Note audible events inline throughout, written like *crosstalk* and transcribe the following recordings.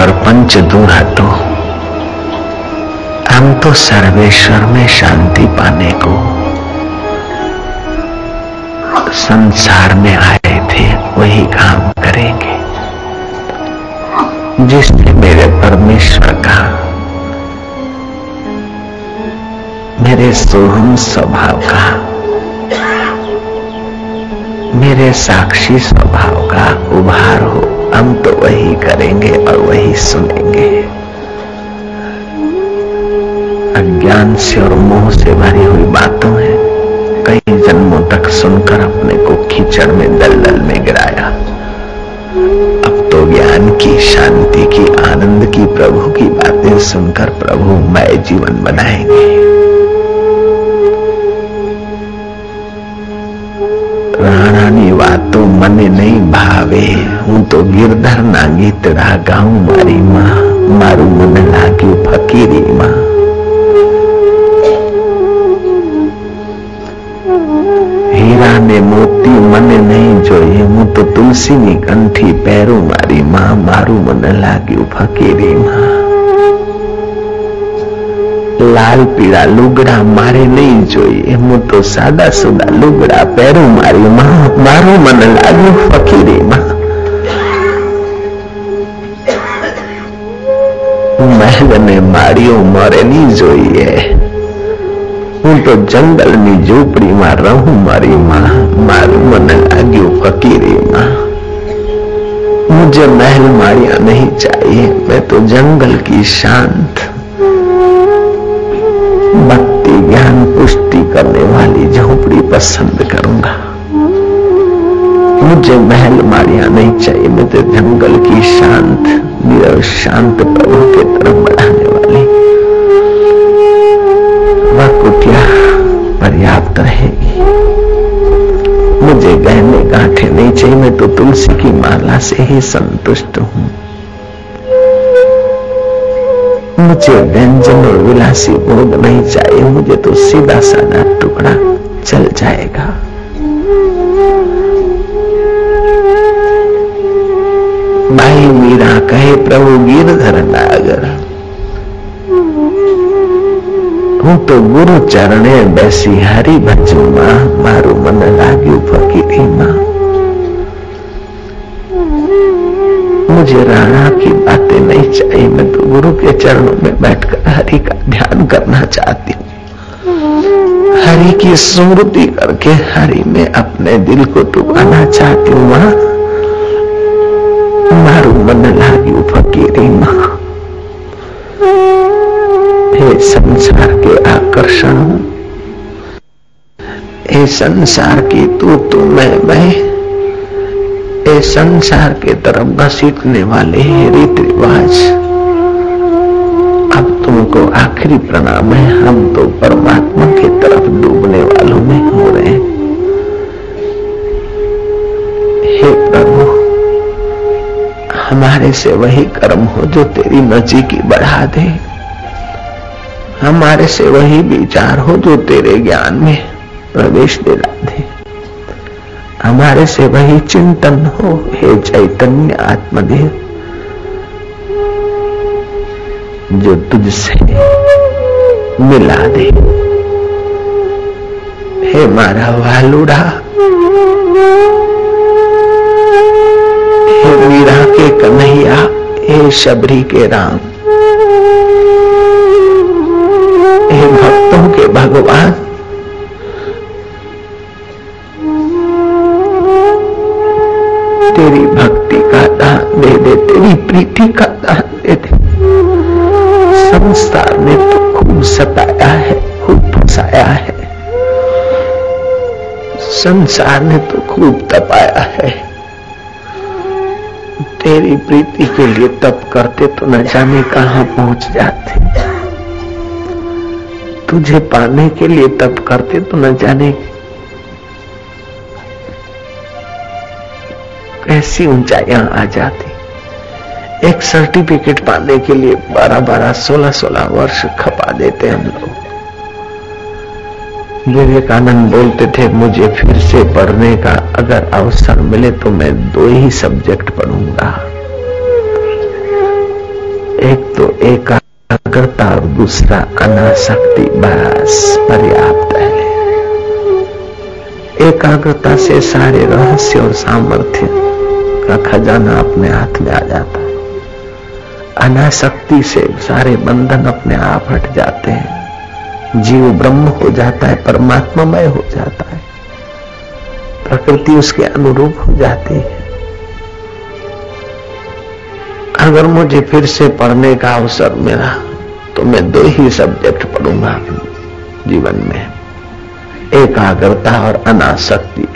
परपंच दूर हटो हम तो सर्वेश्वर में शांति पाने को संसार में आए थे, वही काम करेंगे। जिसने मेरे परमेश्वर का मेरे सोहम स्वभाव का, मेरे साक्षी स्वभाव का उभार हो। हम तो वही करेंगे और वही सुनेंगे। अज्ञान से और मोह से भरी हुई बातों है। कई जन्मों तक सुनकर अपने को कीचड़ में, दलदल में गिराया। अब तो ज्ञान की, शांति की, आनंद की, प्रभु की बातें सुनकर प्रभु मैं जीवन बनाएँगे। राणा वाद મને નહીં ભાવે હું તો ગિરધર ના ગીતડા ગાઉં મારી માં મારું મન લાગ્યું ફકીરીમાં હીરા ને મોતી મને નહીં જોઈએ હું તો તુલસીની કંઠી પહેરું મારી માં મારું મન લાગ્યું ફકીરીમાં લાલ પીળા લુગડા મારે નહીં જોઈએ હું તો સાદા સુદા લુગડા પહેરું મારી માં મારું મન લાગ્યું ફકીરીમાં મહેલ ને માળીઓ મારે નહીં જોઈએ હું તો જંગલની ઝૂંપડીમાં રહું મારી માં મારું મને લાગ્યું ફકીરીમાં मुझे महल माड़िया नहीं चाहिए मैं तो जंगल की शांत करने वाली झोपड़ी पसंद करूँगा। मुझे महल माड़िया नहीं चाहिए मैं तो जंगल की शांत, निरव शांत प्रभु के तरफ़ बढ़ाने वाली। वह कुटिया पर्याप्त रहेगी। मुझे गहने गांठे नहीं चाहिए, मैं तो तुलसी की माला से ही संतुष्ट हूँ। मुझे व्यंजन और विलासी भोग नहीं चाहिए मुझे तो सीधा साधा टुकड़ा चल जाएगा भाई मीरा कहे प्रभु गिरधर नागर હું તો ગુરુ ચરણે બેસી હરી ભજુમાં મારું મન લાગ્યું ફકીરીમાં मुझे राणा की बातें नहीं चाहिए। मैं तो गुरु के चरणों में बैठकर हरि का ध्यान करना चाहती हूँ। हरि की स्मृति करके हरि में अपने दिल को डुबाना चाहती हूँ। माँ मारू मन लागी फकीरी हे संसार के आकर्षण, हे संसार की तू तू मैं मैं। ये संसार के तरफ़ घसीटने वाले रीत रिवाज अब तुमको आखिरी प्रणाम है। हम तो परमात्मा की तरफ़ डूबने वालों में हो रहे हैं। हे प्रभु, हमारे से वही कर्म हो जो तेरी मर्ज़ी नजीकी बढ़ा दे। हमारे से वही विचार हो जो तेरे ज्ञान में प्रवेश दिला दे। हमारे से वही चिंतन हो, हे चैतन्य आत्मदेव। जो तुझसे मिला दे। हे मारा वालुड़ा हे मीरा के कन्हैया, हे शबरी के राम। हे भक्तों के भगवान। तेरी भक्ति का दान दे दे, तेरी प्रीति का दान दे दे। संसार ने तो खूब सताया है खूब फंसाया है। संसार ने तो खूब तपाया है। तेरी प्रीति के लिए तप करते तो न जाने कहाँ पहुँच जाते। तुझे पाने के लिए तप करते तो न जाने कैसी ऊंचाइयाँ आ जाती। एक सर्टिफिकेट पाने के लिए बारह बारह सोलह सोलह वर्ष खपा देते हम लोग। विवेकानंद बोलते थे, मुझे फिर से पढ़ने का अगर अवसर मिले तो मैं दो ही सब्जेक्ट पढ़ूँगा। एक तो एकाग्रता और दूसरा अनासक्ति, बस, पर्याप्त है। एकाग्रता से सारे रहस्य और सामर्थ्य का खजाना अपने हाथ में आ जाता है। अनासक्ति से सारे बंधन अपने आप हट जाते हैं। जीव ब्रह्म हो जाता है, परमात्मामय हो जाता है। प्रकृति उसके अनुरूप हो जाती है। अगर मुझे फिर से पढ़ने का अवसर मिला तो मैं दो ही सब्जेक्ट पढ़ूँगा जीवन में। एकाग्रता और अनासक्ति।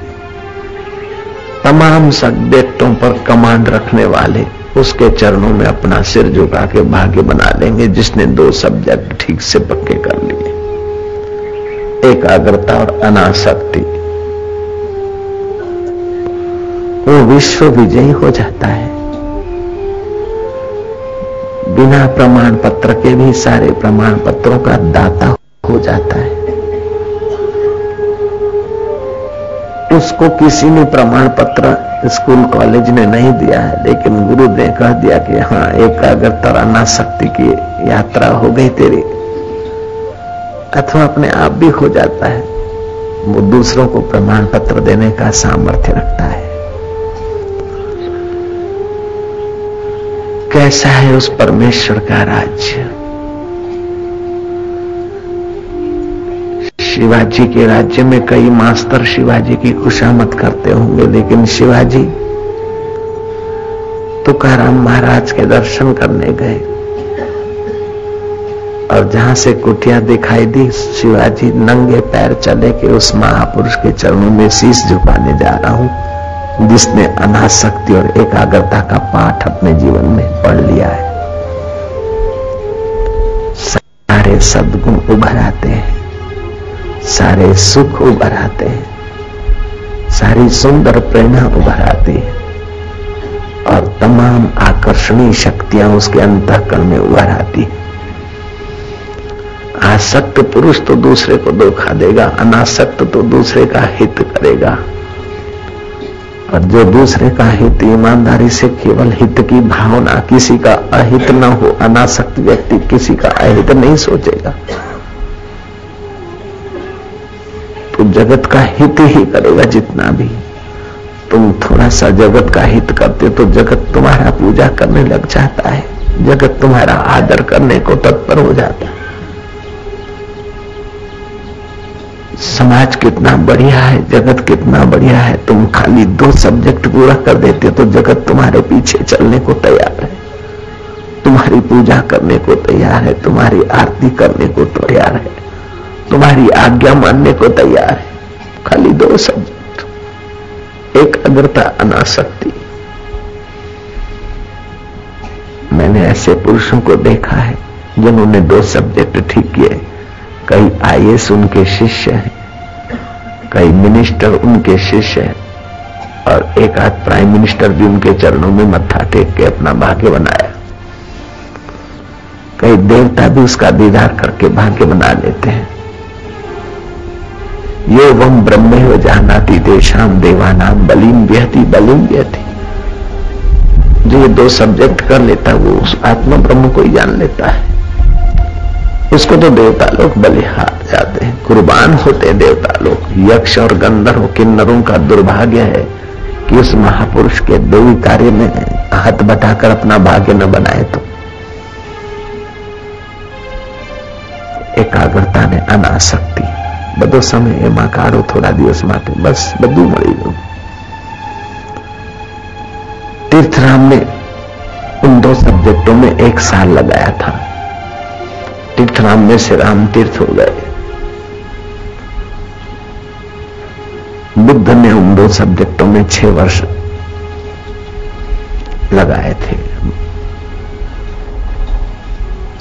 तमाम सब्जेक्टों पर कमांड रखने वाले उसके चरणों में अपना सिर झुका के भाग्य बना लेंगे, जिसने दो सब्जेक्ट ठीक से पक्के कर लिए। एकाग्रता और अनासक्ति। वो विश्व विजयी हो जाता है। बिना प्रमाण पत्र के भी सारे प्रमाण पत्रों का दाता हो जाता है। उसको किसी ने प्रमाण पत्र स्कूल कॉलेज ने नहीं दिया है, लेकिन गुरु ने कह दिया कि हाँ एकाग्रता और शक्ति की यात्रा हो गई तेरी, अथवा अपने आप भी हो जाता है, वो दूसरों को प्रमाण पत्र देने का सामर्थ्य रखता है। कैसा है उस परमेश्वर का राज्य? शिवाजी के राज्य में कई मास्टर शिवाजी की खुशामत करते होंगे, लेकिन शिवाजी तुकाराम महाराज के दर्शन करने गए। और जहाँ से कुटिया दिखाई दी, शिवाजी नंगे पैर चले के उस महापुरुष के चरणों में शीश झुकाने जा रहा हूँ, जिसने अनासक्ति और एकाग्रता का पाठ अपने जीवन में पढ़ लिया है। सारे सदगुण उभर आते हैं। सारे सुख उभर आते हैं। सारी सुंदर प्रेरणा उभर आती है। और तमाम आकर्षणीय शक्तियाँ उसके अंतकरण में उभर आती है। आसक्त पुरुष तो दूसरे को धोखा देगा, अनासक्त तो दूसरे का हित करेगा। और जो दूसरे का हित, ईमानदारी से केवल हित की भावना, किसी का अहित न हो, अनासक्त व्यक्ति किसी का अहित नहीं सोचेगा। तो जगत का हित ही करेगा जितना भी। तुम थोड़ा सा जगत का हित करते तो जगत तुम्हारा पूजा करने लग जाता है। जगत तुम्हारा आदर करने को तत्पर हो जाता है। समाज कितना बढ़िया है, जगत कितना बढ़िया है। तुम खाली दो सब्जेक्ट पूरा कर देते तो जगत तुम्हारे पीछे चलने को तैयार है। तुम्हारी पूजा करने को तैयार है, तुम्हारी आरती करने को तैयार है। तुम्हारी आज्ञा मानने को तैयार है। खाली दो सब्जेक्ट एक अग्रता अनासक्ति। मैंने ऐसे पुरुषों को देखा है, जिन्होंने दो सब्जेक्ट ठीक किए। कई आईएएस उनके शिष्य हैं, कई मिनिस्टर उनके शिष्य हैं, और एक आध प्राइम मिनिस्टर भी उनके चरणों में मत्था टेक के अपना भाग्य बनाया। कई देवता भी उसका दीदार करके भाग्य बना लेते हैं। यो वम ब्रह्म जानाती देशाम देवानाम बलिम व्यहती बलिम व्यहती। जो ये दो सब्जेक्ट कर लेता है, वो उस आत्मा ब्रह्म को ही जान लेता है। उसको तो देवता लोग बलिहार जाते हैं, कुर्बान होते देवता लोग। यक्ष और गंधर्व किन्नरों का दुर्भाग्य है कि उस महापुरुष के देवी कार्य में हाथ बटाकर अपना भाग्य न बनाए तो। एकाग्रता ने अनासक्ति। બધો સમય એમાં કાઢો થોડા દિવસ માટે બસ બધું મળી ગયું तीर्थराम ने उन दो सब्जेक्टों में एक साल लगाया था तीर्थराम में से राम तीर्थ हो गए बुद्ध ने उन दो सब्जेक्टों में छह वर्ष लगाए थे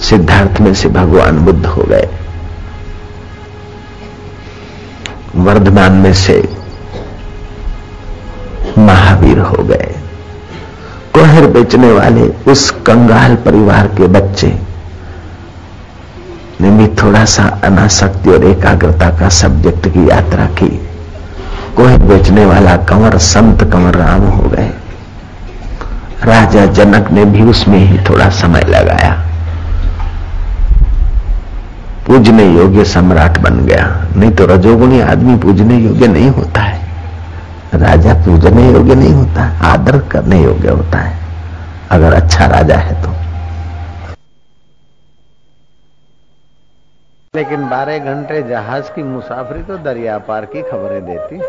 सिद्धार्थ में से भगवान बुद्ध हो गए वर्धमान में से महावीर हो गए। कोहर बेचने वाले उस कंगाल परिवार के बच्चे ने भी थोड़ा सा अनासक्ति और एकाग्रता का सब्जेक्ट की यात्रा की। कोहर बेचने वाला कंवर संत कंवर राम हो गए। राजा जनक ने भी उसमें ही थोड़ा समय लगाया। पूजने योग्य सम्राट बन गया। नहीं तो रजोगुणी आदमी पूजने योग्य नहीं होता है। राजा पूजने योग्य नहीं होता, आदर करने योग्य होता है। अगर अच्छा राजा है तो। लेकिन बारह घंटे जहाज़ की मुसाफरी तो दरिया पार की खबरें देती।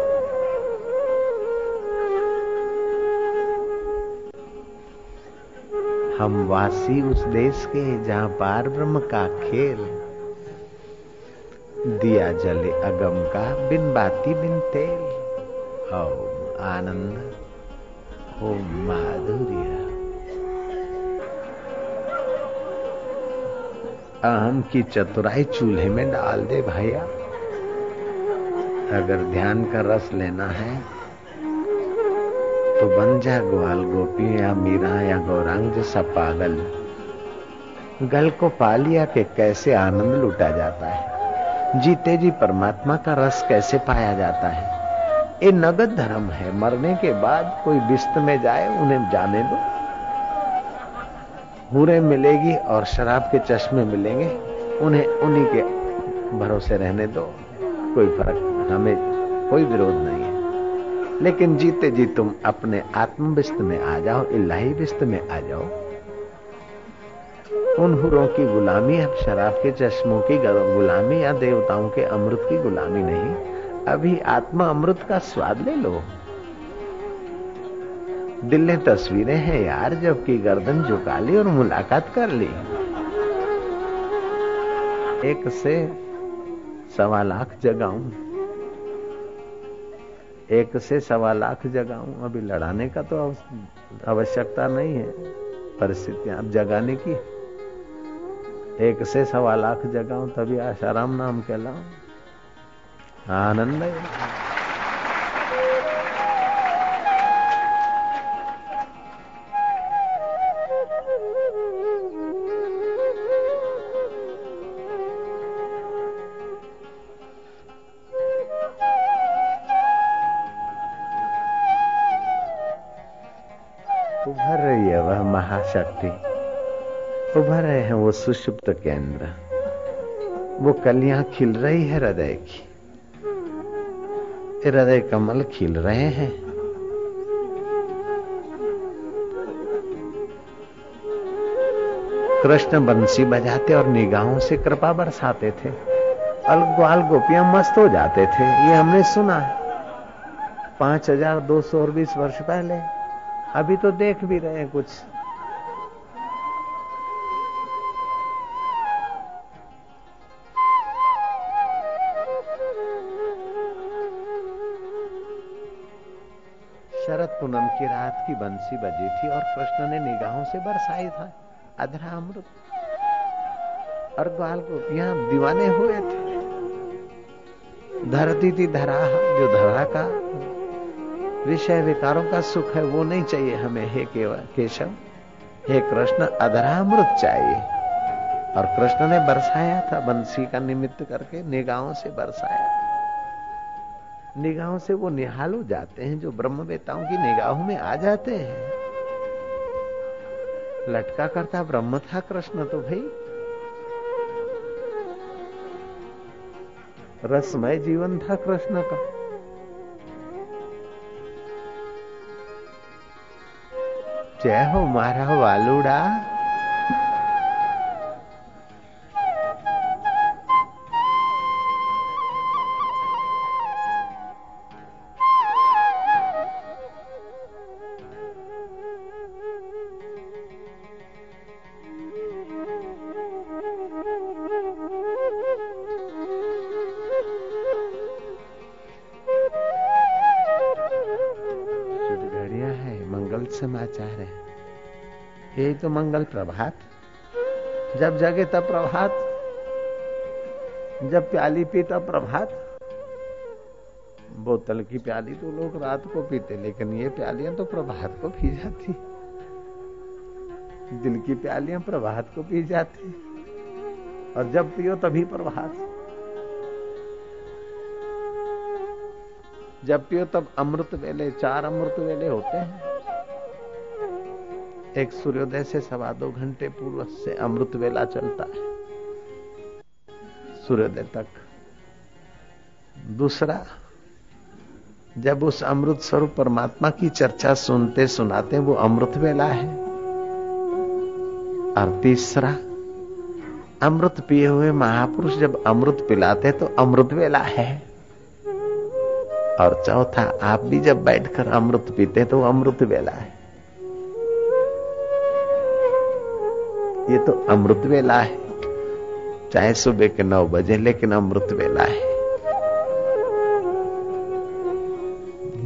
हम वासी उस देश के जहाँ पार ब्रह्म का खेल दिया जले अगम का बिन बाती बिन तेल ओम आनंद ओम माधुर्य अहम की चतुराई चूल्हे में डाल दे भैया अगर ध्यान का रस लेना है तो बन जा ग्वाल गोपी या मीरा या गौरांग जैसा पागल गल को पा लिया कि कैसे आनंद लूटा जाता है जीते जी परमात्मा का रस कैसे पाया जाता है? ये नगद धर्म है। मरने के बाद कोई बिस्त में जाए, उन्हें जाने दो। हूरें मिलेगी और शराब के चश्मे मिलेंगे, उन्हें उन्हीं के भरोसे रहने दो। कोई फ़र्क, हमें कोई विरोध नहीं है। लेकिन जीते जी तुम अपने आत्म बिस्त में आ जाओ, इलाही विस्त में आ जाओ। उन हुरों की गुलामी अब शराब के चश्मों की गुलामी या देवताओं के अमृत की गुलामी नहीं। अभी आत्मा अमृत का स्वाद ले लो। दिल ने तस्वीरें हैं यार, जबकि गर्दन झुका ली और मुलाकात कर ली। एक से सवा लाख जगाऊं। एक से सवा लाख जगाऊं। अभी लड़ाने का तो आवश्यकता नहीं है। परिस्थितियाँ अब जगाने की। एक से सवा लाख जगाऊं, तभी आशाराम नाम कहलाऊं आनंद उभर रही है वह महाशक्ति। उभर रहे हैं वो सुषुप्त केंद्र। वो कलियाँ खिल रही है हृदय की। हृदय कमल खिल रहे हैं। कृष्ण बंसी बजाते और निगाहों से कृपा बरसाते थे। अलग्वाल गोपियाँ मस्त हो जाते थे। ये हमने सुना है। पाँच हज़ार दो सौ और बीस वर्ष पहले। अभी तो देख भी रहे हैं कुछ। की रात की बंसी बजी थी और कृष्ण ने निगाहों से बरसाई था अधरा अमृत और ग्वाल को यहाँ दीवाने हुए थे। धरती थी धरा, जो धरा का विषय विकारों का सुख है, वो नहीं चाहिए हमें। हे केवल केशव, हे कृष्ण अधरा अमृत चाहिए। और कृष्ण ने बरसाया था, बंसी का निमित्त करके निगाहों से बरसाया। निगाहों से वो निहाल हो जाते हैं जो ब्रह्म ब्रह्मवेताओं की निगाहों में आ जाते हैं। लटका करता ब्रह्म था कृष्ण तो भाई। रसमय जीवन था कृष्ण का। जय हो मारा वालुड़ा। यही तो मंगल प्रभात। जब जगे तब प्रभात। जब प्याली पी तब प्रभात। बोतल की प्याली तो लोग रात को पीते, लेकिन ये प्यालियाँ तो प्रभात को पी जाती। दिल की प्यालियाँ प्रभात को पी जाती। और जब पियो तभी प्रभात। जब पियो तब अमृत वेले, चार अमृत वेले होते हैं। एक सूर्योदय से सवा दो घंटे पूर्व से अमृत वेला चलता है। सूर्योदय तक। दूसरा, जब उस अमृत स्वरूप परमात्मा की चर्चा सुनते सुनाते वो अमृत वेला है। और तीसरा, अमृत पिए हुए महापुरुष जब अमृत पिलाते तो अमृत वेला है। और चौथा, आप भी जब बैठकर अमृत पीते तो अमृत वेला है। ये तो अमृत वेला है। चाहे सुबह के नौ बजे, लेकिन अमृत वेला है।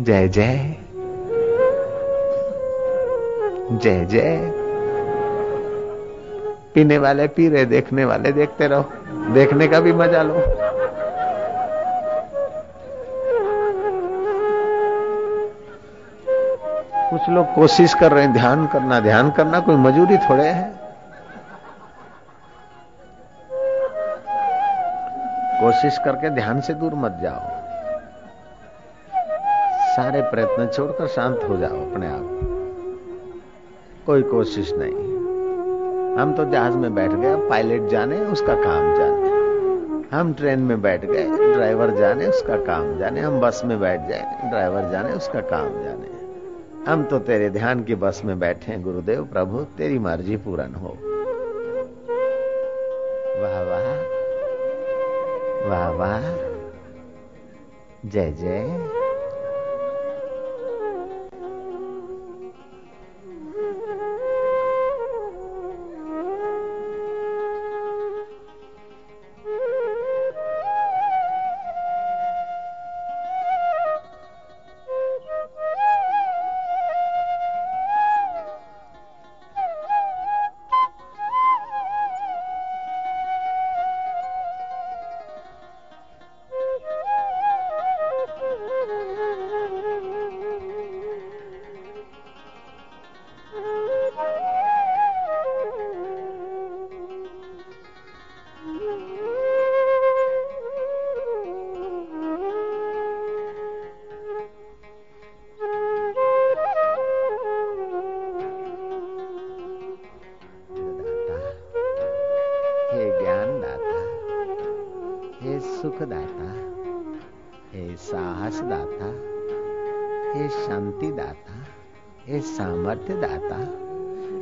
जय जय। जय जय। पीने वाले पी रहे देखने वाले, देखते रहो। देखने का भी मज़ा लो। कुछ लोग कोशिश कर रहे हैं, ध्यान करना ध्यान करना, कोई मजूरी थोड़े है। कोशिश करके ध्यान से दूर मत जाओ। सारे प्रयत्न छोड़कर शांत हो जाओ अपने आप। कोई कोशिश नहीं। हम तो जहाज़ में बैठ गए पायलट जाने, उसका काम जाने। हम ट्रेन में बैठ गए, ड्राइवर जाने, उसका काम जाने। हम बस में बैठ जाए ड्राइवर जाने, उसका काम जाने। हम तो तेरे ध्यान की बस में बैठे गुरुदेव, प्रभु, तेरी मर्ज़ी पूर्ण हो। वाह वाह। जय जय।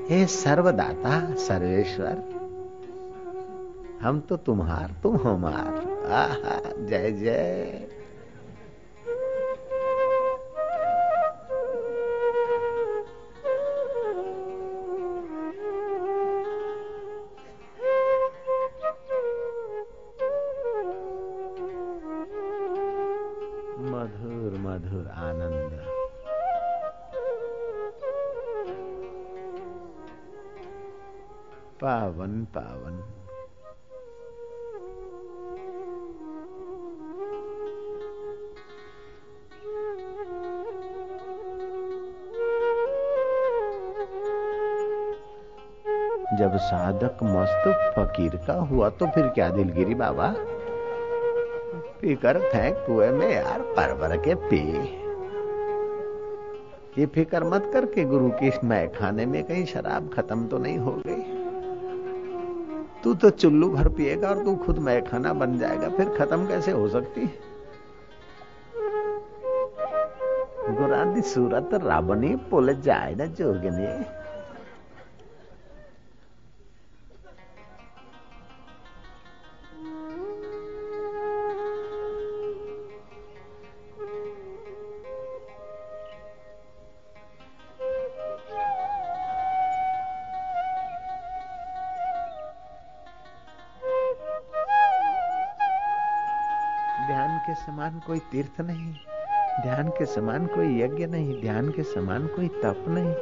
हे सर्वदाता सर्वेश्वर हम तो तुम्हार तुम हमार। आहा जय जय। साधक मस्त फकीर का हुआ तो फिर क्या दिलगिरी बाबा? फिकर फेंक कुएँ में यार पर भर के पी। ये फ़िक्र मत करके गुरु की मैं खाने में कहीं शराब खत्म तो नहीं हो गई। तू तो चुल्लू भर पिएगा और तू खुद मैं खाना बन जाएगा, फिर खत्म कैसे हो सकती? गुरादी सूरत राबनी पुल जाए ना जोगनी। समान कोई तीर्थ नहीं, ध्यान के समान कोई यज्ञ नहीं, ध्यान के समान कोई तप नहीं,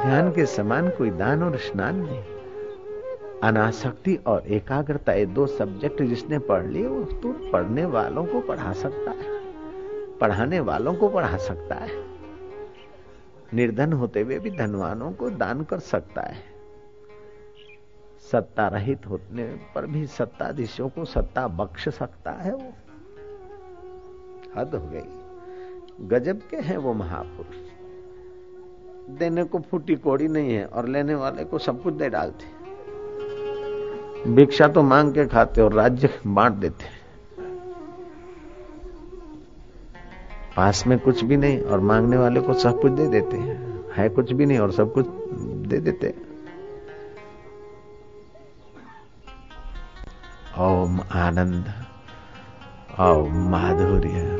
ध्यान के समान कोई दान और स्नान नहीं। अनासक्ति और एकाग्रता ये दो सब्जेक्ट जिसने पढ़ लिए, वो तो पढ़ने वालों को पढ़ा सकता है, पढ़ाने वालों को पढ़ा सकता है। निर्धन होते हुए भी धनवानों को दान कर सकता है। सत्ता रहित होने पर भी सत्ताधीशों को सत्ता बख्श सकता है वो। हद हो गई। गजब के हैं वो महापुरुष। देने को फूटी कोड़ी नहीं है और लेने वाले को सब कुछ दे डालते भिक्षा तो मांग के खाते और राज्य बांट देते पास में कुछ भी नहीं और मांगने वाले को सब कुछ दे देते हैं। कुछ भी नहीं और सब कुछ दे देते ओम आनंद, ओम माधुर्य।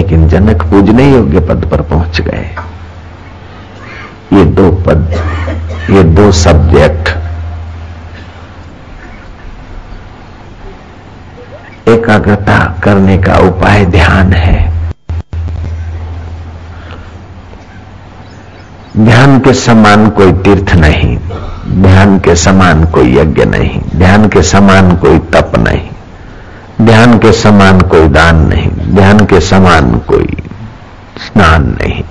लेकिन जनक पूजने योग्य पद पर पहुँच गए। ये दो पद, ये दो सब्जेक्ट। एकाग्रता करने का उपाय ध्यान है। ध्यान के समान कोई तीर्थ नहीं, ध्यान के समान कोई यज्ञ नहीं, ध्यान के समान कोई तप नहीं, ध्यान के समान कोई दान नहीं। ध्यान के समान कोई स्नान नहीं।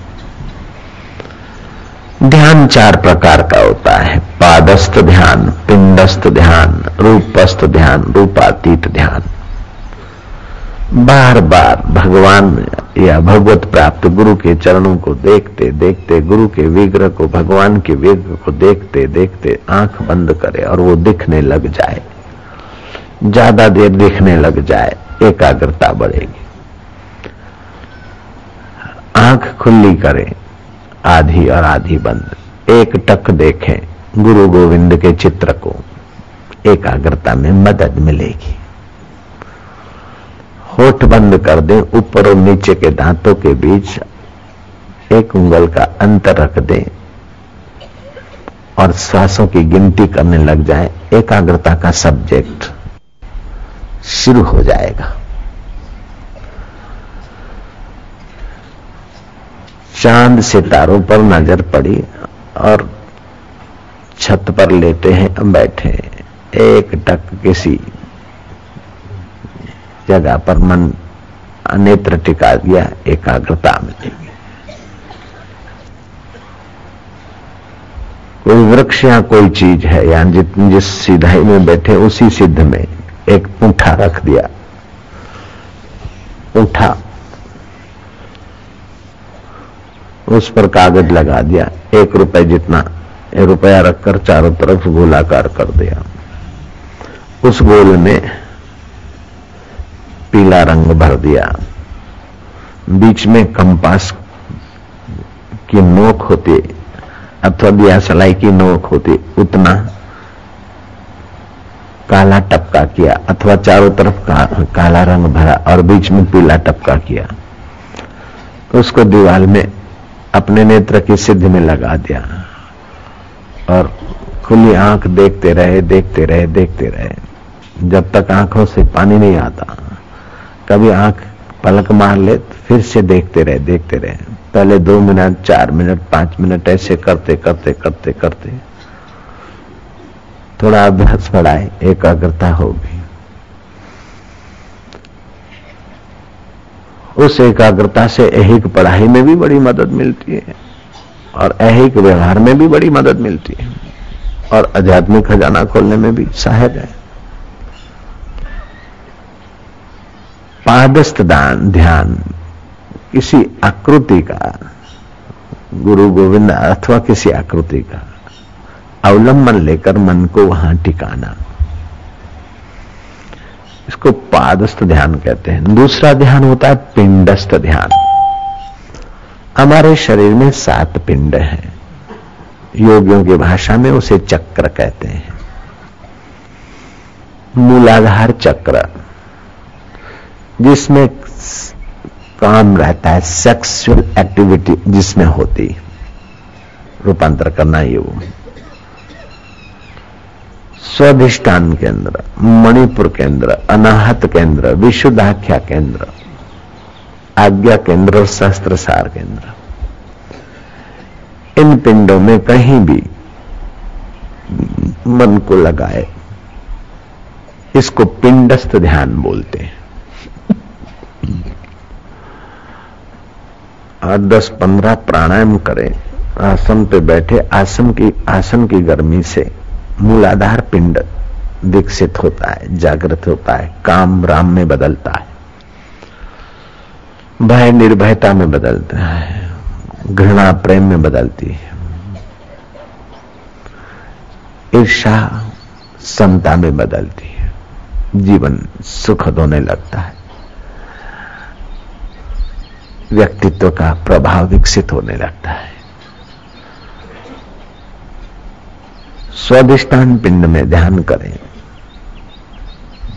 ध्यान चार प्रकार का होता है। पादस्थ ध्यान, पिंडस्थ ध्यान, रूपस्थ ध्यान, रूपातीत ध्यान। बार बार भगवान या भगवत प्राप्त गुरु के चरणों को देखते देखते, गुरु के विग्रह को, भगवान के विग्रह को देखते देखते आँख बंद करे और वो दिखने लग जाए। ज़्यादा देर दिखने लग जाए, एकाग्रता बढ़ेगी। आँख खुली करें, आधी और आधी बंद। एक टक देखें, गुरु गोविंद के चित्र को। एकाग्रता में मदद मिलेगी। होठ बंद कर दें, ऊपर और नीचे के दांतों के बीच एक उंगल का अंतर रख दें और श्वासों की गिनती करने लग जाए। एकाग्रता का सब्जेक्ट शुरू हो जाएगा। चाँद सितारों पर नज़र पड़ी और छत पर लेटे हैं, बैठे एक टक किसी जगह पर मन नेत्र टिका दिया, एकाग्रता मिलेगी कोई वृक्ष या कोई चीज़ है, या जिस सीधाई में बैठे, उसी सिद्ध में एक ऊंठा रख दिया। ऊंठा उस पर कागज़ लगा दिया। एक रुपए जितना रुपया रखकर चारों तरफ़ गोलाकार कर दिया। उस गोल में पीला रंग भर दिया। बीच में कंपास की नोक होती अथवा दिया सलाई की नोक होती उतना काला टपका किया अथवा चारों तरफ़ का, काला रंग भरा और बीच में पीला टपका किया। उसको दीवार में अपने नेत्र की सिद्ध में लगा दिया। और खुली आँख देखते रहे देखते रहे देखते रहे। जब तक आँखों से पानी नहीं आता, कभी आँख पलक मार ले, फिर से देखते रहे देखते रहे। पहले दो मिनट, चार मिनट, पाँच मिनट ऐसे करते करते करते करते। थोड़ा अभ्यास बढ़ाए, एकाग्रता होगी। उस एकाग्रता से ऐहिक पढ़ाई में भी बड़ी मदद मिलती है और ऐहिक व्यवहार में भी बड़ी मदद मिलती है और आध्यात्मिक खजाना खोलने में भी सहायक है। पादस्थ दान, ध्यान, किसी आकृति का, गुरु गोविंद अथवा किसी आकृति का अवलंबन लेकर मन को वहाँ टिकाना। इसको पादस्थ ध्यान कहते हैं। दूसरा ध्यान होता है पिंडस्थ ध्यान। हमारे शरीर में सात पिंड हैं। योगियों की भाषा में उसे चक्र कहते हैं। मूलाधार चक्र, जिसमें काम रहता है सेक्सुअल एक्टिविटी जिसमें होती, रूपांतर करना ये वो। स्वाधिष्ठान केंद्र, मणिपुर केंद्र, अनाहत केंद्र, विशुद्धाख्या केंद्र, आज्ञा केंद्र और शस्त्र सार केंद्र। इन पिंडों में कहीं भी मन को लगाए, इसको पिंडस्थ ध्यान बोलते हैं। दस, पंद्रह प्राणायाम करें, आसन पे बैठे, आसन की आसन की गर्मी से मूलाधार पिंड विकसित होता है, जागृत होता है, काम राम में बदलता है, भय निर्भयता में बदलता है, घृणा प्रेम में बदलती है ईर्षा समता में बदलती है, जीवन सुखद होने लगता है, व्यक्तित्व का प्रभाव विकसित होने लगता है। स्वादिष्टान पिंड में ध्यान करें।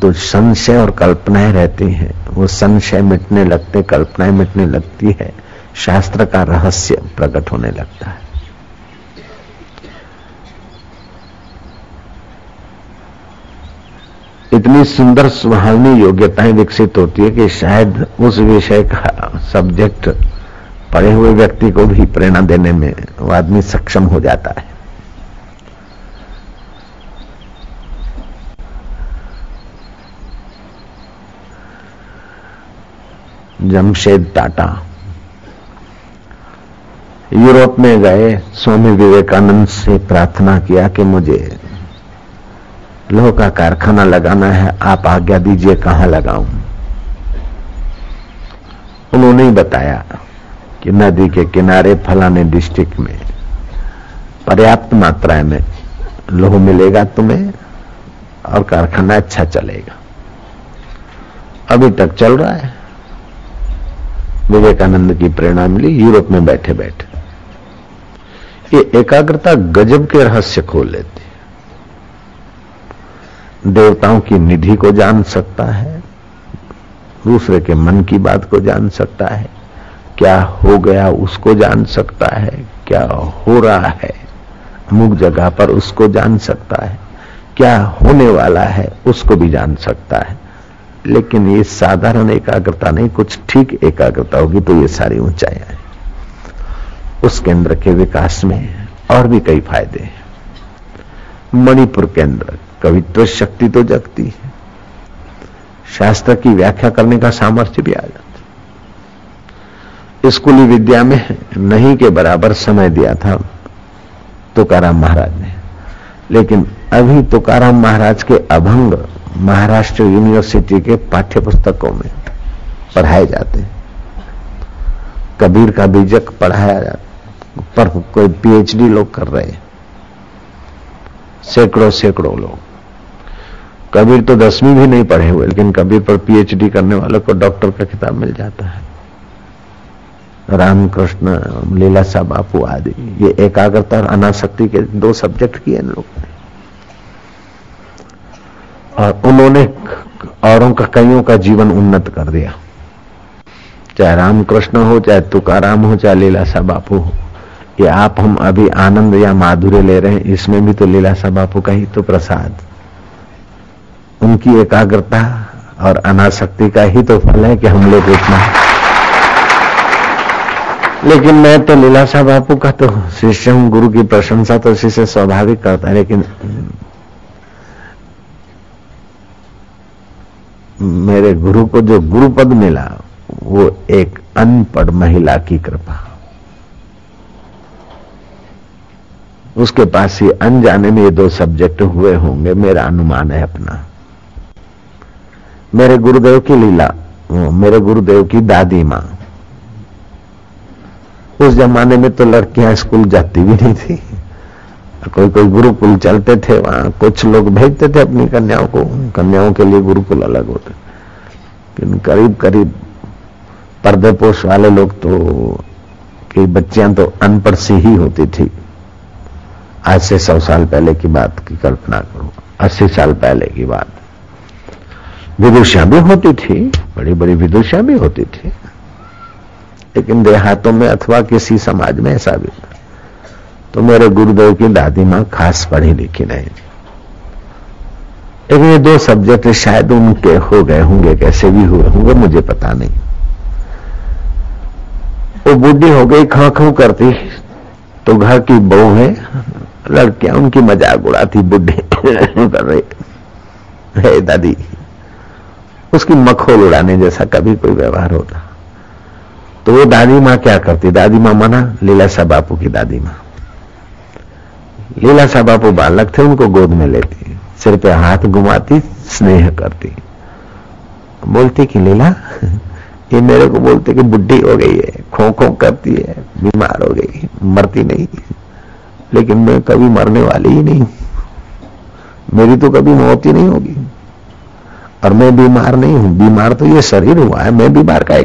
तो संशय और कल्पनाएँ रहती हैं। वो संशय मिटने लगते, कल्पनाएँ मिटने लगती है। शास्त्र का रहस्य प्रकट होने लगता है। इतनी सुंदर सुहावनी योग्यताएँ विकसित होती है कि शायद उस विषय का सब्जेक्ट पढ़े हुए व्यक्ति को भी प्रेरणा देने में वो आदमी सक्षम हो जाता है। जमशेद टाटा। यूरोप में गए, स्वामी विवेकानंद से प्रार्थना किया कि मुझे लोह का कारखाना लगाना है, आप आज्ञा दीजिए कहाँ लगाऊँ? उन्होंने ही बताया कि नदी के किनारे फलाने डिस्ट्रिक्ट में पर्याप्त मात्रा में लोह मिलेगा तुम्हें और कारखाना अच्छा चलेगा। अभी तक चल रहा है। विवेकानंद की प्रेरणा मिली, यूरोप में बैठे बैठे। ये एकाग्रता गजब के रहस्य खोल लेती है। देवताओं की निधि को जान सकता है, दूसरे के मन की बात को जान सकता है, क्या हो गया उसको जान सकता है, क्या हो रहा है, अमुक जगह पर उसको जान सकता है, क्या होने वाला है उसको भी जान सकता है। लेकिन ये साधारण एकाग्रता नहीं, कुछ ठीक एकाग्रता होगी तो ये सारी ऊंचाइयाँ उस केंद्र के विकास में और भी कई फ़ायदे हैं। मणिपुर केंद्र कवित्व शक्ति तो जगती है। शास्त्र की व्याख्या करने का सामर्थ्य भी आ जाता स्कूली विद्या में नहीं के बराबर समय दिया था तुकाराम महाराज ने, लेकिन अभी तुकाराम महाराज के अभंग महाराष्ट्र यूनिवर्सिटी के पाठ्य पुस्तकों में पढ़ाए जाते हैं। कबीर का बीजक पढ़ाया जाता पर कोई पीएचडी लोग कर रहे हैं। सैकड़ों सैकड़ों लोग। कबीर तो दसवीं भी नहीं पढ़े हुए, लेकिन कबीर पर पीएचडी करने वालों को डॉक्टर का किताब मिल जाता है। रामकृष्ण लीलासा बापू आदि, ये एकाग्रता और अनाशक्ति के दो सब्जेक्ट किए इन लोगों ने। और उन्होंने औरों का कईयों का जीवन उन्नत कर दिया। चाहे रामकृष्ण हो, चाहे तुकाराम हो, चाहे लीलासा बापू हो। ये आप हम अभी आनंद या माधुर्य ले रहे हैं, इसमें भी तो लीलासा बापू का ही तो प्रसाद। उनकी एकाग्रता और अनाशक्ति का ही तो फल है कि हम लोग इतना लेकिन मैं तो लीलासा बापू का तो शिष्य हूँ, गुरु की प्रशंसा तो शिष्य स्वाभाविक करता है, लेकिन मेरे गुरु को जो गुरु पद मिला, वो एक अनपढ़ महिला की कृपा। उसके पास ही अनजाने में ये दो सब्जेक्ट हुए होंगे, मेरा अनुमान है अपना। मेरे गुरुदेव की लीला, मेरे गुरुदेव की दादी माँ। उस जमाने में तो लड़कियाँ स्कूल जाती भी नहीं थी। कोई कोई गुरुकुल चलते थे, वहाँ कुछ लोग भेजते थे अपनी कन्याओं को। कन्याओं के लिए गुरुकुल अलग होते लेकिन करीब करीब पर्दे पोष वाले लोग तो कि बच्चियाँ तो अनपढ़ सी ही होती थी। आज से सौ साल पहले की बात की कल्पना करो। अस्सी साल पहले की बात। विदुषियाँ भी होती थी बड़ी बड़ी विदुषियाँ भी होती थी। लेकिन देहातों में अथवा किसी समाज में ऐसा भी था। तो मेरे गुरुदेव की दादी माँ खास पढ़ी लिखी नहीं थी। लेकिन ये दो सब्जेक्ट शायद उनके हो गए होंगे, कैसे भी हुए होंगे, मुझे पता नहीं। वो बुढ़ी हो गई खा खू करती तो घर की बहू है, लड़कियाँ, उनकी मज़ाक उड़ाती, बुढ़े *laughs* कर रहे। है दादी, उसकी मखोल उड़ाने जैसा कभी कोई व्यवहार होता। तो वो दादी माँ क्या करती? दादी माँ मना लीलासा बापू की दादी माँ। लीलासा बापू बालक थे, उनको गोद में लेती सिर पे हाथ घुमाती, स्नेह करती। बोलती कि, लीला, ये मेरे को बोलते कि बुढ़ी हो गई है खो खो करती है, बीमार हो गई, मरती नहीं लेकिन मैं कभी मरने वाली ही नहीं मेरी तो कभी मौत ही नहीं होगी। और मैं बीमार नहीं हूँ। बीमार तो ये शरीर हुआ है, मैं बीमार का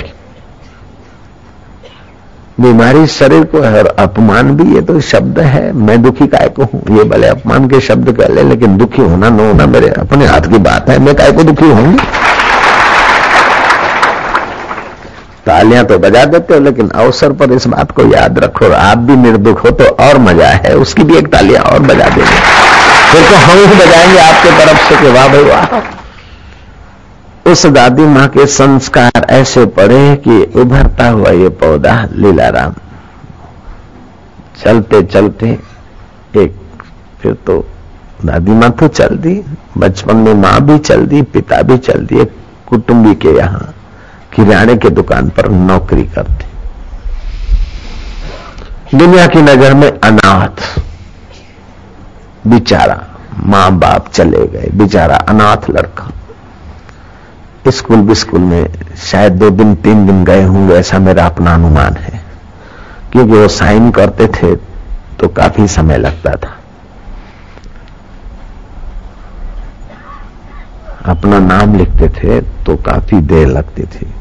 बीमारी शरीर को है और अपमान भी, ये तो शब्द है। मैं दुखी काय को हूँ? ये भले अपमान के शब्द कह ले, लेकिन दुखी होना न होना मेरे अपने हाथ की बात है। मैं काय को दुखी होंगी तालियाँ तो बजा देते हो, लेकिन अवसर पर इस बात को याद रखो। आप भी निर्दुख हो तो और मज़ा है। उसकी भी एक तालियाँ और बजा देंगे। फिर तो हम ही बजाएँगे आपके तरफ़ से कि वाह भाई वाह। उस दादी माँ के संस्कार ऐसे पड़े कि उभरता हुआ ये पौधा लीलाराम। चलते चलते एक फिर तो दादी माँ तो चल दी, बचपन में माँ भी चल दी, पिता भी चल दिए, कुटुंबी के यहाँ किराने के दुकान पर नौकरी करते। दुनिया की नज़र में अनाथ। बिचारा माँ बाप चले गए, बेचारा अनाथ लड़का। स्कूल बिस्कूल में शायद दो दिन, तीन दिन गए होंगे, ऐसा मेरा अपना अनुमान है। क्योंकि वो साइन करते थे तो काफ़ी समय लगता था। अपना नाम लिखते थे तो काफ़ी देर लगती थी।